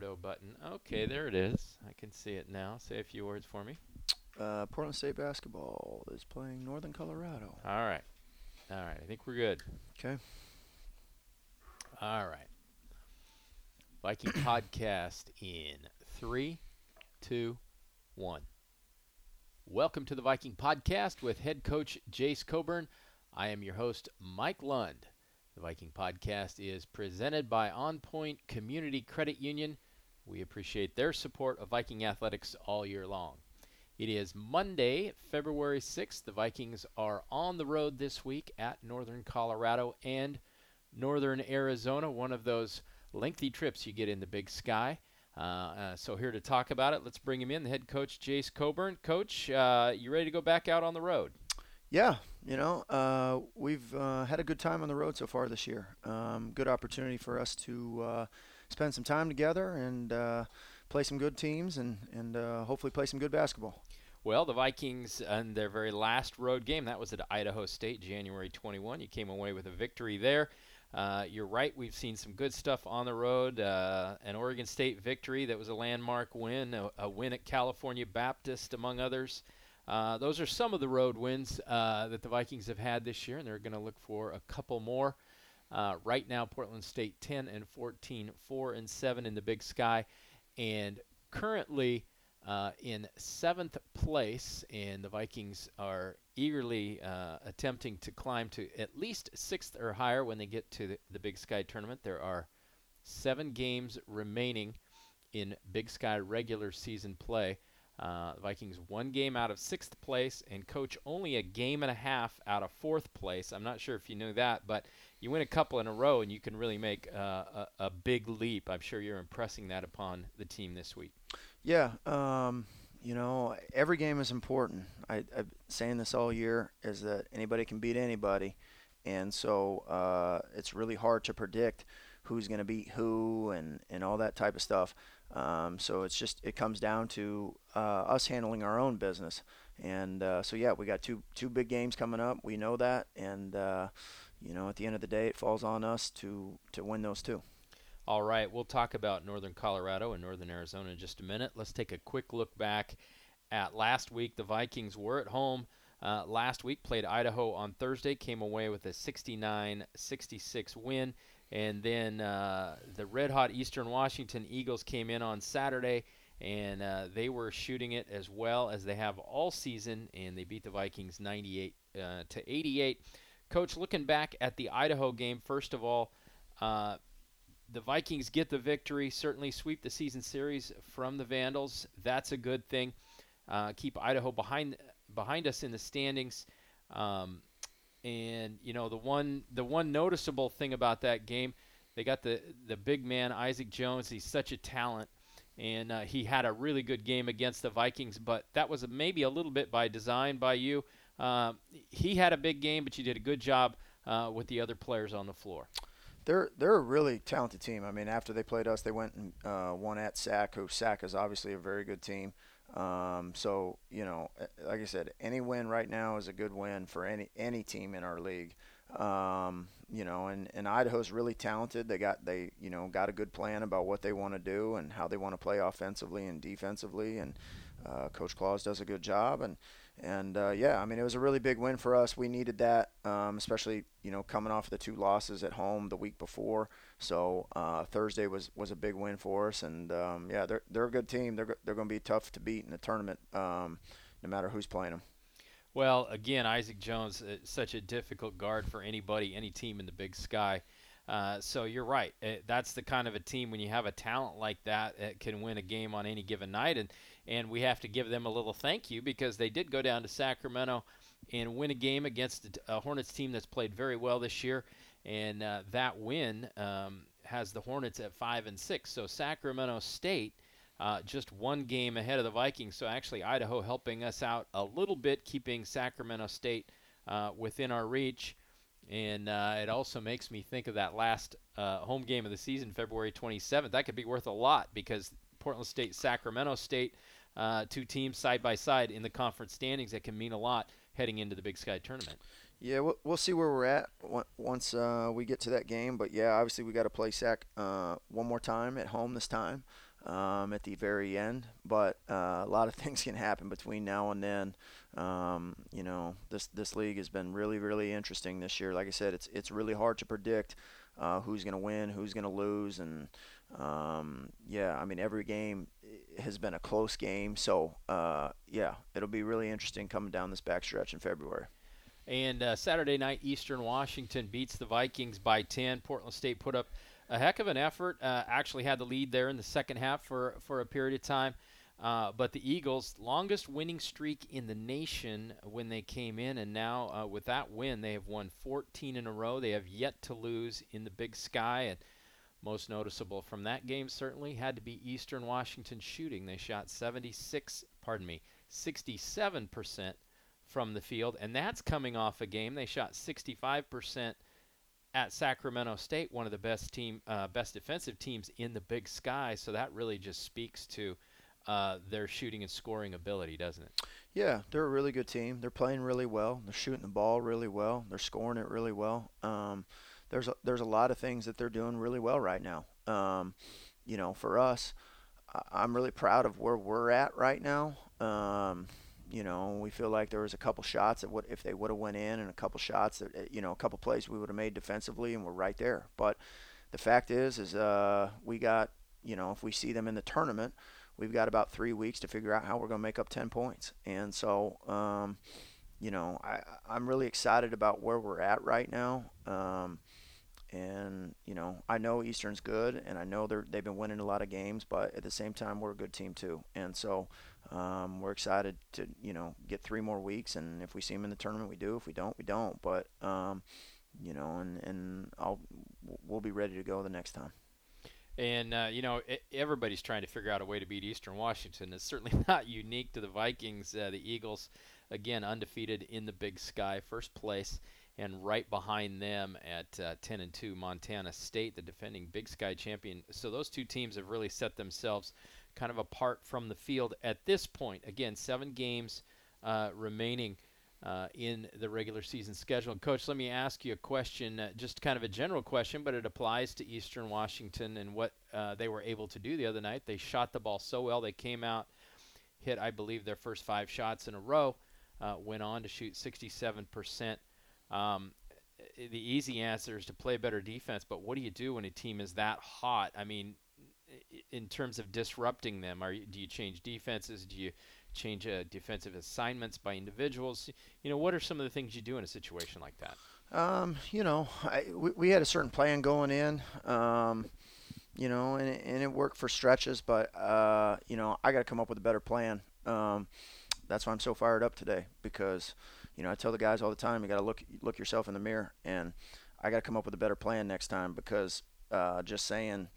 Button. Okay, there it is. I can see it now. Say a few words for me. Uh, Portland State basketball is playing Northern Colorado. All right. All right. I think we're good. Okay. All right. Viking podcast in three, two, one. Welcome to the Viking podcast with head coach Jase Coburn. I am your host, Mike Lund. The Viking podcast is presented by On Point Community Credit Union. We appreciate their support of Viking athletics all year long. It is Monday, February 6th. The Vikings are on the road this week at Northern Colorado and Northern Arizona, one of those lengthy trips you get in the big sky. Uh, uh, so here to talk about it, let's bring him in, the head coach Jase Coburn. Coach, uh, you ready to go back out on the road? Yeah, you know, uh, we've uh, had a good time on the road so far this year. Um, good opportunity for us to uh, spend some time together and play some good teams and, and hopefully play some good basketball. Well, the Vikings in their very last road game, that was at Idaho State, January 21. You came away with a victory there. Uh, you're right. We've seen some good stuff on the road. Uh, an Oregon State victory that was a landmark win, a, a win at California Baptist, among others. Uh, those are some of the road wins uh, that the Vikings have had this year, and they're going to look for a couple more. Uh, right now, Portland State 10 and 14, 4 and 7 in the Big Sky, and currently uh, in seventh place, and the Vikings are eagerly uh, attempting to climb to at least sixth or higher when they get to the, the, Big Sky tournament. There are seven games remaining in Big Sky regular season play. Uh, Vikings one game out of sixth place, and coach only a game and a half out of fourth place. I'm not sure if you knew that, but you win a couple in a row, and you can really make uh, a, a big leap. I'm sure you're impressing that upon the team this week. Yeah, um, you know, every game is important. I, I've been saying this all year is that anybody can beat anybody, and so uh, it's really hard to predict who's going to beat who and, and all that type of stuff. Um, so it's just it comes down to uh, us handling our own business, and uh, so yeah, we got two two big games coming up. We know that, and uh, you know at the end of the day, it falls on us to to win those two. All right, we'll talk about northern Colorado and northern Arizona in just a minute. Let's take a quick look back at last week. The Vikings were at home uh, last week, played Idaho on Thursday, came away with a 69 66 win. And then uh, the red hot Eastern Washington Eagles came in on Saturday, and uh, they were shooting it as well as they have all season, and they beat the Vikings 98 uh, to 88. Coach, looking back at the Idaho game, first of all, uh, the Vikings get the victory, certainly sweep the season series from the Vandals. That's a good thing. Uh, keep Idaho behind behind us in the standings. Um, and you know the one the one noticeable thing about that game, they got the the big man Isaac Jones. He's such a talent, and uh, he had a really good game against the Vikings. But that was maybe a little bit by design by you. Uh, he had a big game, but you did a good job uh, with the other players on the floor they're they're a really talented team. I mean, after they played us, they went and uh, won at SAC. Who SAC is obviously a very good team. Um, so you know, like I said, any win right now is a good win for any any team in our league. Um, you know, and, and Idaho's really talented. They got they you know got a good plan about what they want to do and how they want to play offensively and defensively. And uh, Coach Claus does a good job. And and uh, yeah, I mean, it was a really big win for us. We needed that, um, especially you know coming off the two losses at home the week before. So uh, Thursday was, was a big win for us, and um, yeah, they're they're a good team. They're they're going to be tough to beat in the tournament, um, no matter who's playing them. Well, again, Isaac Jones, uh, such a difficult guard for anybody, any team in the Big Sky. Uh, so you're right. Uh, that's the kind of a team when you have a talent like that, it can win a game on any given night. And and we have to give them a little thank you because they did go down to Sacramento and win a game against a Hornets team that's played very well this year, and uh, that win um, has the Hornets at five and six. So Sacramento State. Uh, just one game ahead of the Vikings, so actually Idaho helping us out a little bit, keeping Sacramento State uh, within our reach. And uh, it also makes me think of that last uh, home game of the season, February 27th. That could be worth a lot because Portland State, Sacramento State uh, two teams side by side in the conference standings that can mean a lot heading into the Big Sky tournament. Yeah, we'll, we'll see where we're at once uh, we get to that game. But yeah, obviously we got to play SAC uh, one more time at home this time. um, at the very end. But uh, a lot of things can happen between now and then. Um, you know, this this league has been really really interesting this year. Like I said, it's it's really hard to predict uh, who's going to win, who's going to lose, and um, yeah, I mean every game has been a close game. So uh, yeah, it'll be really interesting coming down this backstretch in February. And uh, Saturday night, Eastern Washington beats the Vikings by 10. Portland State put up a heck of an effort. Uh, actually had the lead there in the second half for for a period of time. Uh, but the Eagles, longest winning streak in the nation when they came in, and now uh, with that win, they have won 14 in a row. They have yet to lose in the Big Sky, and most noticeable from that game certainly had to be Eastern Washington shooting. They shot 76, pardon me, 67 percent from the field, and that's coming off a game they shot 65 percent at Sacramento State, one of the best team, uh, best defensive teams in the Big Sky. So that really just speaks to uh, their shooting and scoring ability, doesn't it? Yeah, they're a really good team. They're playing really well. They're shooting the ball really well. They're scoring it really well. Um, there's a, there's a lot of things that they're doing really well right now. Um, you know, for us, I'm really proud of where we're at right now. Um, you know, we feel like there was a couple shots that would, if they would have went in, and a couple shots that, eh, you know, a couple plays we would have made defensively, and we're right there. But the fact is, is uh, we got, you know, if we see them in the tournament, we've got about three weeks to figure out how we're going to make up 10 points. And so, um, you know, I, I'm really excited about where we're at right now. Um, and you know, I know Eastern's good, and I know they're they've been winning a lot of games, but at the same time, we're a good team too. And so, um, we're excited to you know get three more weeks, and if we see them in the tournament, we do. If we don't, we don't. But um, you know, and and I'll we'll be ready to go the next time. And uh, you know, everybody's trying to figure out a way to beat Eastern Washington. It's certainly not unique to the Vikings. Uh, the Eagles, again, undefeated in the Big Sky, first place, and right behind them at uh, 10 and 2, Montana State, the defending Big Sky champion. So those two teams have really set themselves kind of apart from the field at this point. Again, seven games uh, remaining uh, in the regular season schedule. And Coach, let me ask you a question, uh, just kind of a general question, but it applies to Eastern Washington and what uh, they were able to do the other night. They shot the ball so well. They came out, hit, I believe, their first five shots in a row, uh, went on to shoot 67%. Um, the easy answer is to play better defense, but what do you do when a team is that hot? I mean, in terms of disrupting them? Are you, do you change defenses? Do you change uh, defensive assignments by individuals? You know, what are some of the things you do in a situation like that? Um, you know, I, we, we, had a certain plan going in. Um, you know, and it, and it worked for stretches, but uh, you know, I got to come up with a better plan. Um, that's why I'm so fired up today because, you know, I tell the guys all the time, you got to look look yourself in the mirror, and I got to come up with a better plan next time because uh, just saying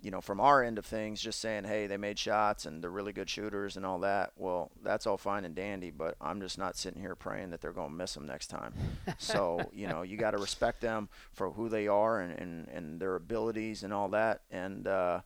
you know, from our end of things, just saying, hey, they made shots and they're really good shooters and all that. Well, that's all fine and dandy, but I'm just not sitting here praying that they're going to miss them next time. so, you know, you got to respect them for who they are and, and, and their abilities and all that. And, uh,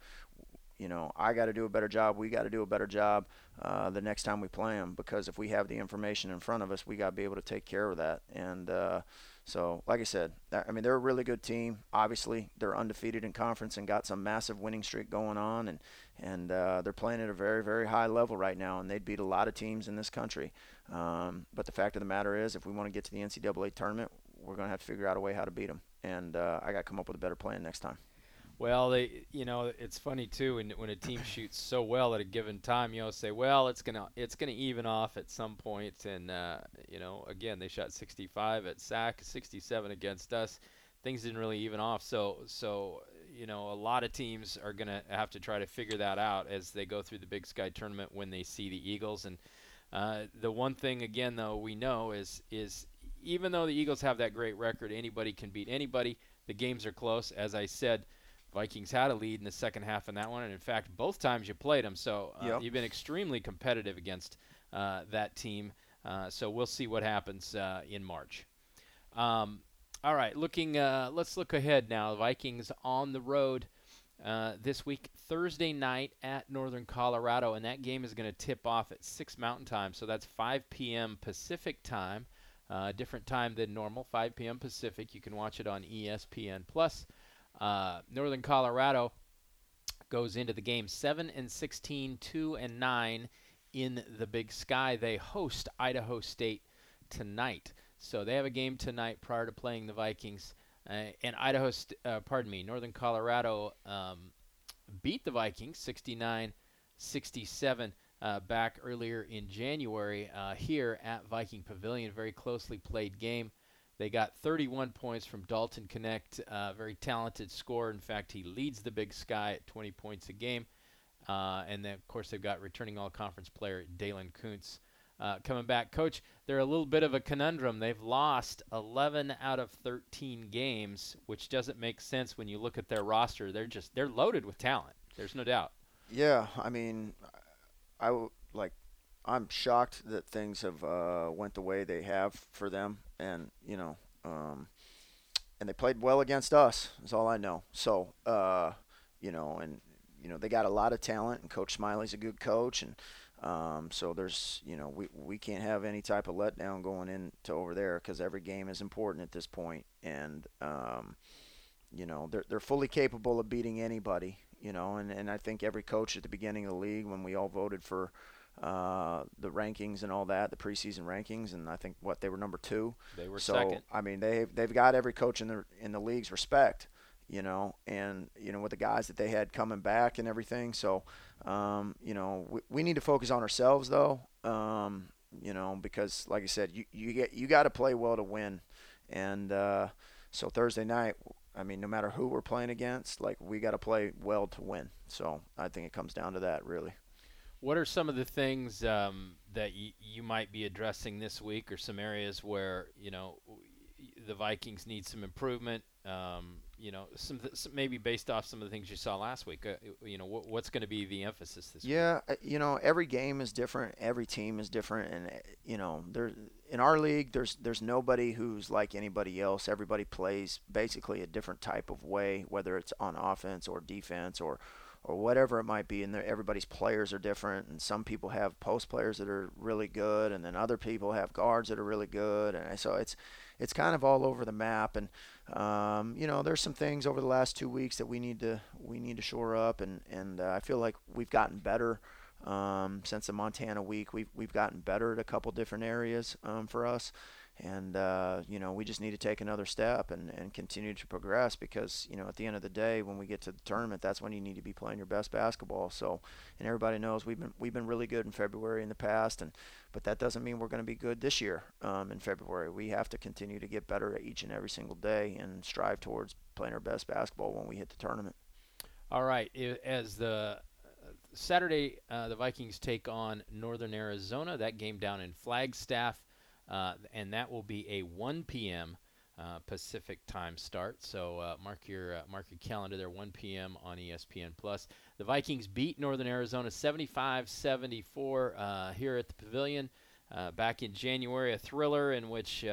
you know, I got to do a better job. We got to do a better job uh, the next time we play them because if we have the information in front of us, we got to be able to take care of that. And, uh, so, like I said, I mean, they're a really good team. Obviously, they're undefeated in conference and got some massive winning streak going on, and and uh, they're playing at a very, very high level right now, and they'd beat a lot of teams in this country. Um, but the fact of the matter is, if we want to get to the NCAA tournament, we're going to have to figure out a way how to beat them, and uh, I got to come up with a better plan next time. Well, they, you know, it's funny too when when a team shoots so well at a given time, you know, say, well, it's gonna it's gonna even off at some point, and uh, you know, again, they shot 65 at SAC, 67 against us. Things didn't really even off, so so you know, a lot of teams are gonna have to try to figure that out as they go through the Big Sky tournament when they see the Eagles. And uh, the one thing again, though, we know is is even though the Eagles have that great record, anybody can beat anybody. The games are close, as I said. Vikings had a lead in the second half in that one, and in fact, both times you played them. So uh, yep. you've been extremely competitive against uh, that team. Uh, so we'll see what happens uh, in March. Um, all right, looking. Uh, let's look ahead now. Vikings on the road uh, this week, Thursday night at Northern Colorado, and that game is going to tip off at six Mountain Time. So that's 5 p.m. Pacific time, different time than normal. 5 p.m. Pacific. You can watch it on ESPN Plus. Uh, Northern Colorado goes into the game 7 and 16, 2 and 9 in the Big Sky. They host Idaho State tonight. So they have a game tonight prior to playing the Vikings. Uh, and Idaho, st- uh, pardon me, Northern Colorado um, beat the Vikings 69 67 uh, back earlier in January uh, here at Viking Pavilion. Very closely played game. They got 31 points from Dalton Knecht, uh, very talented scorer. In fact, he leads the Big Sky at 20 points a game. Uh, and then, of course, they've got returning all conference player Daylen Kountz uh, coming back. Coach, they're a little bit of a conundrum. They've lost 11 out of 13 games, which doesn't make sense when you look at their roster. They're just they're loaded with talent. There's no doubt. Yeah, I mean, I like I'm shocked that things have uh, went the way they have for them, and you know, um, and they played well against us. Is all I know. So, uh, you know, and you know they got a lot of talent, and Coach Smiley's a good coach, and um, so there's you know we we can't have any type of letdown going into over there because every game is important at this point, and um, you know they're they're fully capable of beating anybody. You know, and, and I think every coach at the beginning of the league, when we all voted for uh, the rankings and all that, the preseason rankings, and I think what they were number two. They were so, second. I mean, they they've got every coach in the in the league's respect, you know, and you know with the guys that they had coming back and everything. So, um, you know, we, we need to focus on ourselves though, um, you know, because like I said, you you get you got to play well to win, and uh, so Thursday night. I mean, no matter who we're playing against, like we got to play well to win. So I think it comes down to that, really. What are some of the things um, that y- you might be addressing this week, or some areas where you know the Vikings need some improvement? Um, you know, some, th- some, maybe based off some of the things you saw last week. Uh, you know, wh- what's going to be the emphasis this yeah, week? Yeah, you know, every game is different. Every team is different, and you know, there in our league, there's there's nobody who's like anybody else. Everybody plays basically a different type of way, whether it's on offense or defense or or whatever it might be. And everybody's players are different, and some people have post players that are really good, and then other people have guards that are really good, and so it's it's kind of all over the map. And um, you know, there's some things over the last two weeks that we need to we need to shore up, and and uh, I feel like we've gotten better. Um, since the Montana week, we've we've gotten better at a couple different areas um, for us, and uh, you know we just need to take another step and, and continue to progress because you know at the end of the day when we get to the tournament that's when you need to be playing your best basketball. So and everybody knows we've been we've been really good in February in the past and but that doesn't mean we're going to be good this year um, in February. We have to continue to get better each and every single day and strive towards playing our best basketball when we hit the tournament. All right. As the Saturday, uh, the Vikings take on Northern Arizona. That game down in Flagstaff, uh, and that will be a 1 p.m. Uh, Pacific time start. So uh, mark your uh, mark your calendar there. 1 p.m. on ESPN Plus. The Vikings beat Northern Arizona 75-74 uh, here at the Pavilion back in January. A thriller in which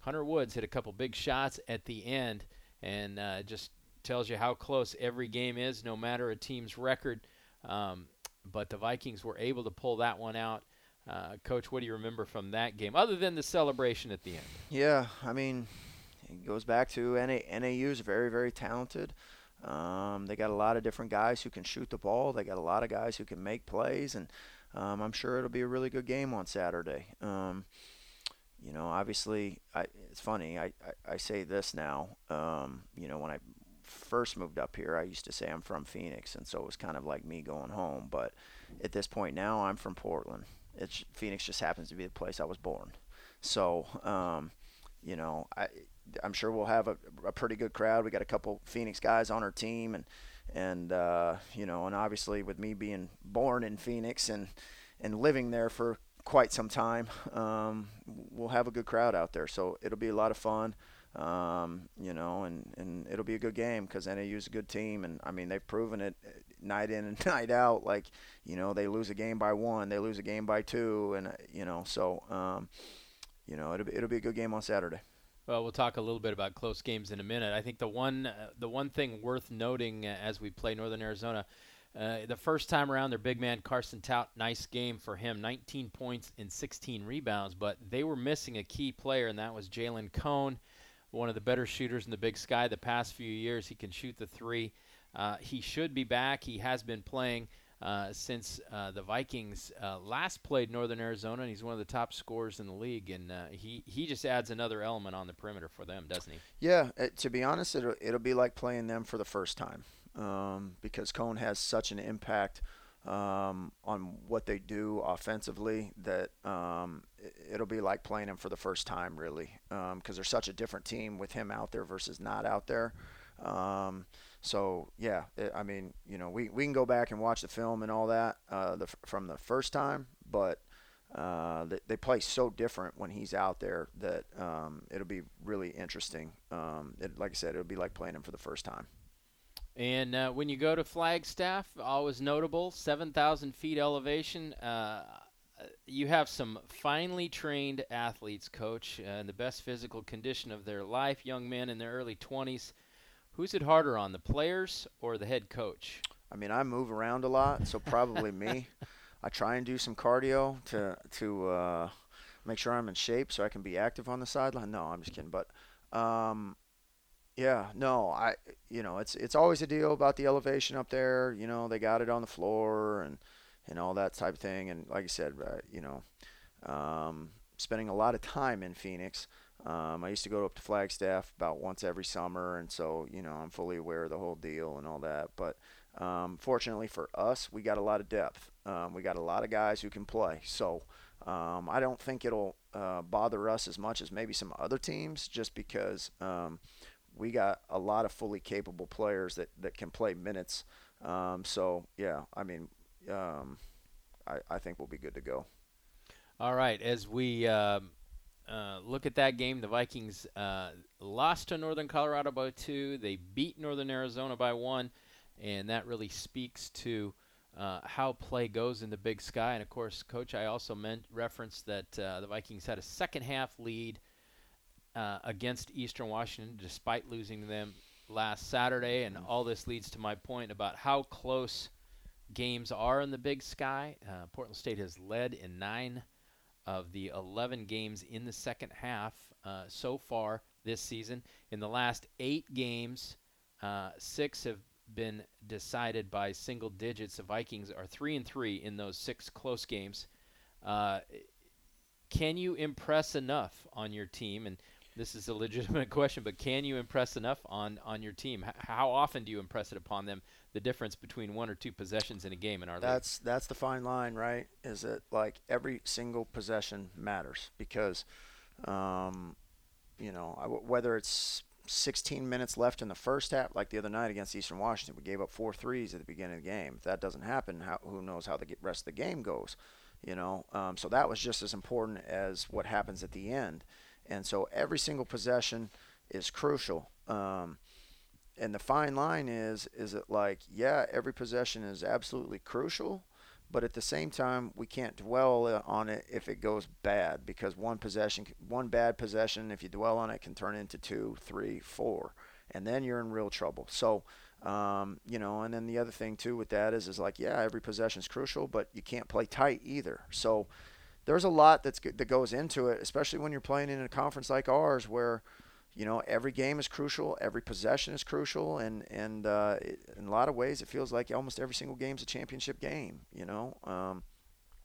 Hunter Woods hit a couple big shots at the end, and just tells you how close every game is, no matter a team's record. Um, but the Vikings were able to pull that one out. Uh, Coach, what do you remember from that game, other than the celebration at the end? Yeah, I mean, it goes back to NA, NAU is very, very talented. Um, they got a lot of different guys who can shoot the ball. They got a lot of guys who can make plays, and um, I'm sure it'll be a really good game on Saturday. Um, you know, obviously, I, it's funny. I, I, I say this now. Um, you know, when I first moved up here, I used to say I'm from Phoenix, and so it was kind of like me going home. But at this point now, I'm from Portland. It's Phoenix just happens to be the place I was born. So, um, you know, I I'm sure we'll have a, a pretty good crowd. We got a couple Phoenix guys on our team, and and uh, you know, and obviously with me being born in Phoenix and and living there for quite some time, um, we'll have a good crowd out there. So it'll be a lot of fun. Um, you know, and, and it'll be a good game because NAU is a good team, and I mean they've proven it uh, night in and night out. Like, you know, they lose a game by one, they lose a game by two, and uh, you know, so um, you know it'll be, it'll be a good game on Saturday. Well, we'll talk a little bit about close games in a minute. I think the one uh, the one thing worth noting uh, as we play Northern Arizona. Uh, the first time around, their big man Carson Towt, nice game for him, 19 points and 16 rebounds. But they were missing a key player, and that was Jalen Cone one of the better shooters in the Big Sky the past few years. He can shoot the three. Uh, he should be back. He has been playing uh, since uh, the Vikings uh, last played Northern Arizona, and he's one of the top scorers in the league. And uh, he he just adds another element on the perimeter for them, doesn't he? Yeah. It, to be honest, it'll it'll be like playing them for the first time um, because Cone has such an impact um, on what they do offensively that um, it, will be like playing him for the first time, really, because um, they're such a different team with him out there versus not out there. Um, so yeah, it, I mean, you know, we, we can go back and watch the film and all that uh, the, from the first time, but uh, they, they play so different when he's out there that um, it'll be really interesting. Um, it, like I said, it'll be like playing him for the first time. And uh, when you go to Flagstaff, always notable, 7,000 feet elevation. Uh, you have some finely trained athletes, coach, uh, in the best physical condition of their life, young men in their early 20s. Who's it harder on, the players or the head coach? I mean, I move around a lot, so probably me. I try and do some cardio to to uh, make sure I'm in shape so I can be active on the sideline. No, I'm just kidding. But um, yeah, no, I you know it's it's always a deal about the elevation up there. You know, they got it on the floor and and all that type of thing. And like I said, uh, you know, um, spending a lot of time in Phoenix. Um, I used to go up to Flagstaff about once every summer, and so you know I'm fully aware of the whole deal and all that. But um, fortunately for us, we got a lot of depth. Um, we got a lot of guys who can play, so um, I don't think it'll uh, bother us as much as maybe some other teams, just because um, we got a lot of fully capable players that, that can play minutes. Um, so yeah, I mean, I, I think we'll be good to go. All right, as we uh, look at that game. The Vikings uh, lost to Northern Colorado by two. They beat Northern Arizona by one, and that really speaks to uh, how play goes in the Big Sky. And of course, Coach, I also meant referenced that uh, the Vikings had a second half lead uh, against Eastern Washington, despite losing them last Saturday. And all this leads to my point about how close games are in the Big Sky. Portland State has led in nine of the 11 games in the second half uh, so far this season. In the last eight games, uh, six have been decided by single digits. The Vikings are three and three in those six close games. Uh, can you impress enough on your team? And this is a legitimate question, but can you impress enough on on your team? H- how often do you impress it upon them? The difference between one or two possessions in a game in our that's league. that's the fine line, right? Is it like every single possession matters because, um, you know, whether it's 16 minutes left in the first half, like the other night against Eastern Washington, we gave up four threes at the beginning of the game. If that doesn't happen, how, who knows how the rest of the game goes? You know, um, so that was just as important as what happens at the end. And so every single possession is crucial. Um, and the fine line is is it like yeah every possession is absolutely crucial but at the same time we can't dwell on it if it goes bad because one possession one bad possession if you dwell on it can turn into two three four and then you're in real trouble so um, you know and then the other thing too with that is is like yeah every possession is crucial but you can't play tight either so there's a lot that's that goes into it, especially when you're playing in a conference like ours, where you know every game is crucial, every possession is crucial, and and uh, it, in a lot of ways, it feels like almost every single game is a championship game. You know, um,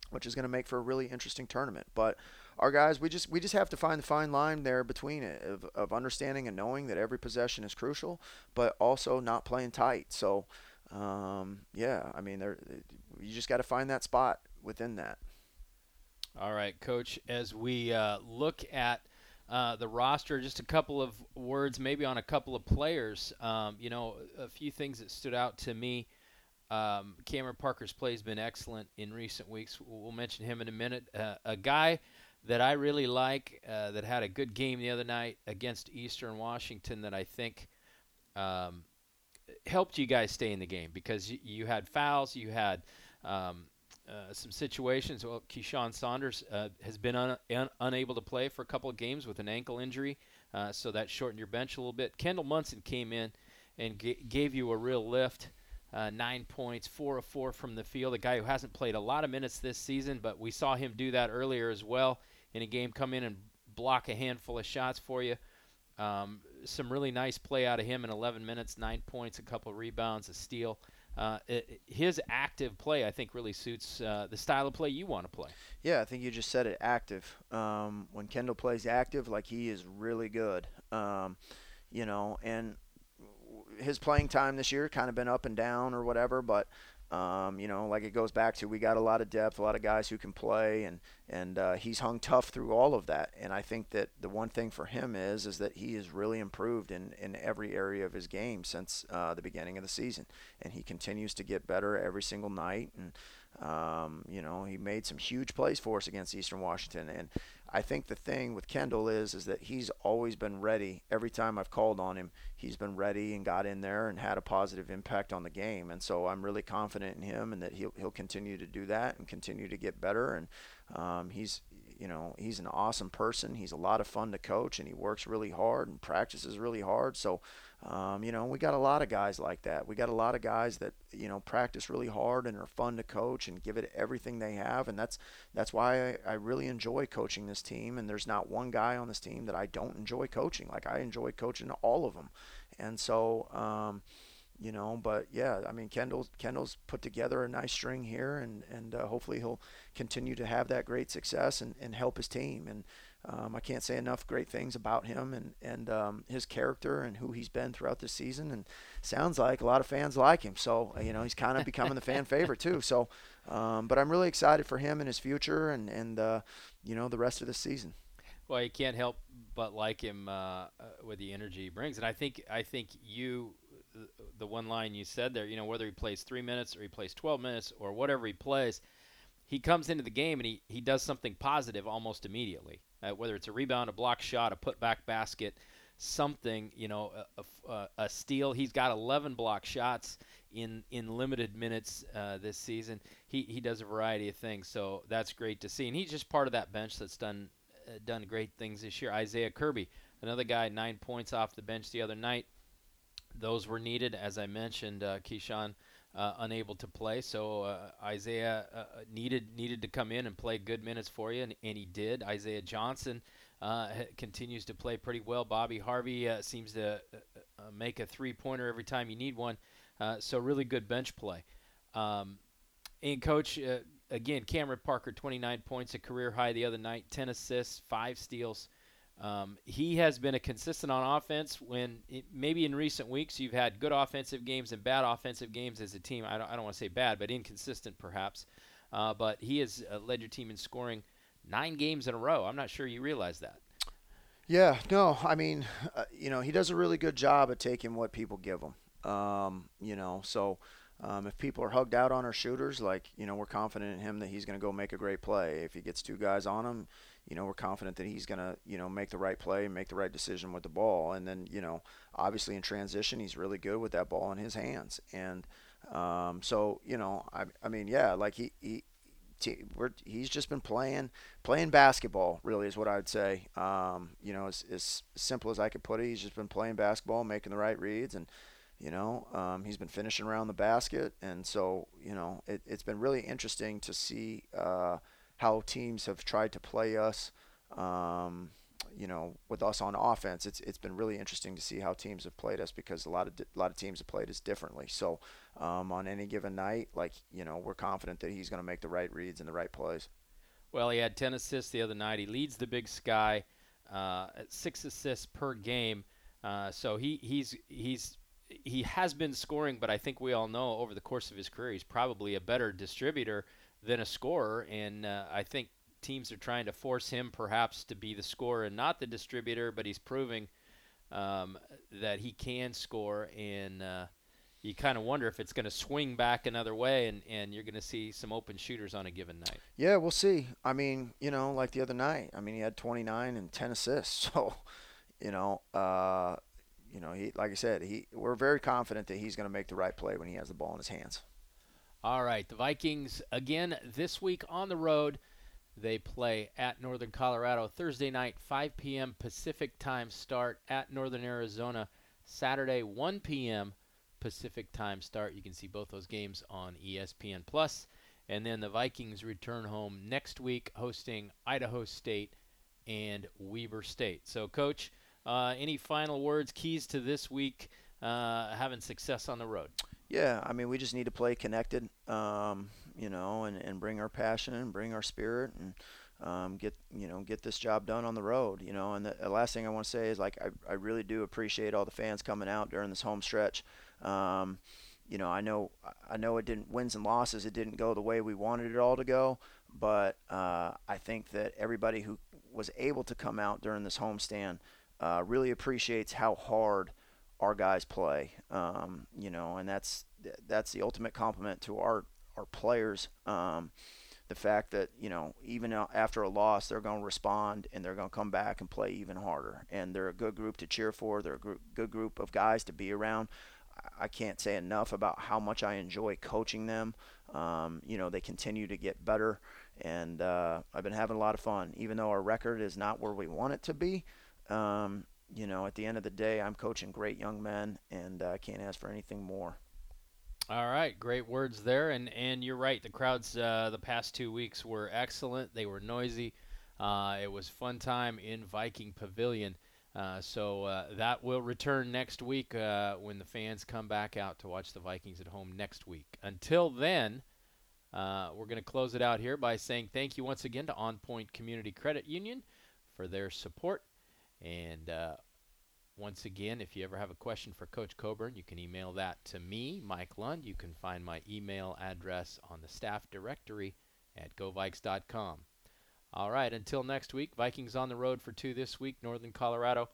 which is going to make for a really interesting tournament. But our guys, we just we just have to find the fine line there between it of, of understanding and knowing that every possession is crucial, but also not playing tight. So. Um, yeah, I mean, there, you just got to find that spot within that. All right, Coach. As we uh, look at uh, the roster, just a couple of words, maybe on a couple of players. Um, you know, a few things that stood out to me. Um, Cameron Parker's play has been excellent in recent weeks. We'll mention him in a minute. Uh, a guy that I really like uh, that had a good game the other night against Eastern Washington that I think um, helped you guys stay in the game because you, had fouls, you had um, uh, some situations. Well, Keyshawn Saunders uh, has been un- un- unable to play for a couple of games with an ankle injury, uh, so that shortened your bench a little bit. Kendall Munson came in and g- gave you a real lift. Uh, nine points, four of four from the field. A guy who hasn't played a lot of minutes this season, but we saw him do that earlier as well in a game. Come in and block a handful of shots for you. Um, some really nice play out of him in 11 minutes, nine points, a couple rebounds, a steal. Uh, his active play, I think, really suits uh, the style of play you want to play. Yeah, I think you just said it. Active. Um, when Kendall plays active, like he is really good. Um, you know, and his playing time this year kind of been up and down or whatever, but um, you know, like it goes back to we got a lot of depth, a lot of guys who can play, and and uh, he's hung tough through all of that. And I think that the one thing for him is is that he has really improved in in every area of his game since uh, the beginning of the season, and he continues to get better every single night. And um, you know, he made some huge plays for us against Eastern Washington, and I think the thing with Kendall is is that he's always been ready. Every time I've called on him, he's been ready and got in there and had a positive impact on the game. And so I'm really confident in him and that he'll he'll continue to do that and continue to get better. And um, he's you know he's an awesome person. He's a lot of fun to coach and he works really hard and practices really hard. So um, you know, we got a lot of guys like that. We got a lot of guys that you know practice really hard and are fun to coach and give it everything they have, and that's that's why I, I really enjoy coaching this team. And there's not one guy on this team that I don't enjoy coaching. Like I enjoy coaching all of them, and so. Um, you know, but yeah, I mean, Kendall Kendall's put together a nice string here, and and uh, hopefully he'll continue to have that great success and, and help his team. And um, I can't say enough great things about him and and um, his character and who he's been throughout the season. And sounds like a lot of fans like him. So you know he's kind of becoming the fan favorite too. So, um, but I'm really excited for him and his future and and uh, you know the rest of the season. Well, you can't help but like him uh, uh, with the energy he brings, and I think I think you the one line you said there, you know, whether he plays three minutes or he plays 12 minutes or whatever he plays, he comes into the game and he, he does something positive almost immediately uh, whether it's a rebound, a block shot, a putback basket, something, you know, a, a, a, steal. He's got 11 block shots in in limited minutes uh, this season. He he does a variety of things, so that's great to see. And he's just part of that bench that's done uh, done great things this year. Isaiah Kirby, another guy, nine points off the bench the other night. Those were needed, as I mentioned. Uh, Keyshawn uh, unable to play. So uh, Isaiah uh, needed needed to come in and play good minutes for you, and, and he did. Isaiah Johnson uh, continues to play pretty well. Bobby Harvey uh, seems to uh, make a three pointer every time you need one. so really good bench play. Um, and coach. Again, Cameron Parker, 29 points, a career high the other night, 10 assists, five steals. Um, he has been a consistent on offense when it, maybe in recent weeks you've had good offensive games and bad offensive games as a team. I don't, I don't want to say bad, but inconsistent perhaps. Uh, but he has uh, led your team in scoring nine games in a row. I'm not sure you realize that. Yeah, no, I mean, uh, you know, he does a really good job at taking what people give him. Um, you know, so um, if people are hugged out on our shooters, like, you know, we're confident in him that he's going to go make a great play. If he gets two guys on him, you know, we're confident that he's going to, you know, make the right play and make the right decision with the ball. And then, you know, obviously in transition, he's really good with that ball in his hands. And um, so, you know, I, I mean, yeah, like he, he we're, he's just been playing playing basketball really is what I would say um, you know as, as simple as I could put it he's just been playing basketball making the right reads and you know um, he's been finishing around the basket and so you know it, has been really interesting to see uh, how teams have tried to play us. Um, you know, with us on offense, it's it's been really interesting to see how teams have played us because a lot of a lot of teams have played us differently. So, um, on any given night, like you know, we're confident that he's going to make the right reads and the right plays. Well, he had 10 assists the other night. He leads the Big Sky uh, at six assists per game. Uh, so he he's he's he has been scoring, but I think we all know over the course of his career he's probably a better distributor than a scorer. And uh, I think teams are trying to force him perhaps to be the scorer and not the distributor, but he's proving um, that he can score. And uh, you kind of wonder if it's going to swing back another way and, and you're going to see some open shooters on a given night. Yeah, we'll see. I mean, you know, like the other night, I mean, he had 29 and 10 assists. So, you know, uh, you know, he like I said, he we're very confident that he's going to make the right play when he has the ball in his hands. All right, the Vikings again this week on the road. They play at Northern Colorado Thursday night, 5 p.m. Pacific time start at Northern Arizona Saturday, 1 p.m. Pacific time start. You can see both those games on ESPN Plus. And then the Vikings return home next week, hosting Idaho State and Weber State. So, Coach, uh, any final words, keys to this week uh, having success on the road? Yeah, I mean, we just need to play connected, um, you know, and, and bring our passion and bring our spirit and um, get you know get this job done on the road, you know. And the, the last thing I want to say is like I, I really do appreciate all the fans coming out during this home stretch. Um, you know, I know I know it didn't wins and losses. It didn't go the way we wanted it all to go, but uh, I think that everybody who was able to come out during this homestand uh, really appreciates how hard our guys play. Um, you know, and that's that's the ultimate compliment to our our players. Um, the fact that you know even after a loss they're going to respond and they're going to come back and play even harder and they're a good group to cheer for they're a gr- good group of guys to be around I can't say enough about how much I enjoy coaching them. Um, you know, they continue to get better, and uh, I've been having a lot of fun. Even though our record is not where we want it to be, um, you know, at the end of the day, I'm coaching great young men, and I uh, can't ask for anything more. All right, great words there, and and you're right. The crowds uh, the past two weeks were excellent. They were noisy. Uh, it was fun time in Viking Pavilion. Uh, so uh, that will return next week uh, when the fans come back out to watch the Vikings at home next week. Until then, uh, we're going to close it out here by saying thank you once again to On Point Community Credit Union for their support. And uh, once again, if you ever have a question for Coach Coburn, you can email that to me, Mike Lund. You can find my email address on the staff directory at govikes.com. All right, until next week, Vikings on the road for two this week, Northern Colorado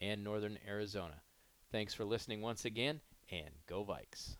and Northern Arizona. Thanks for listening once again, and go Vikes.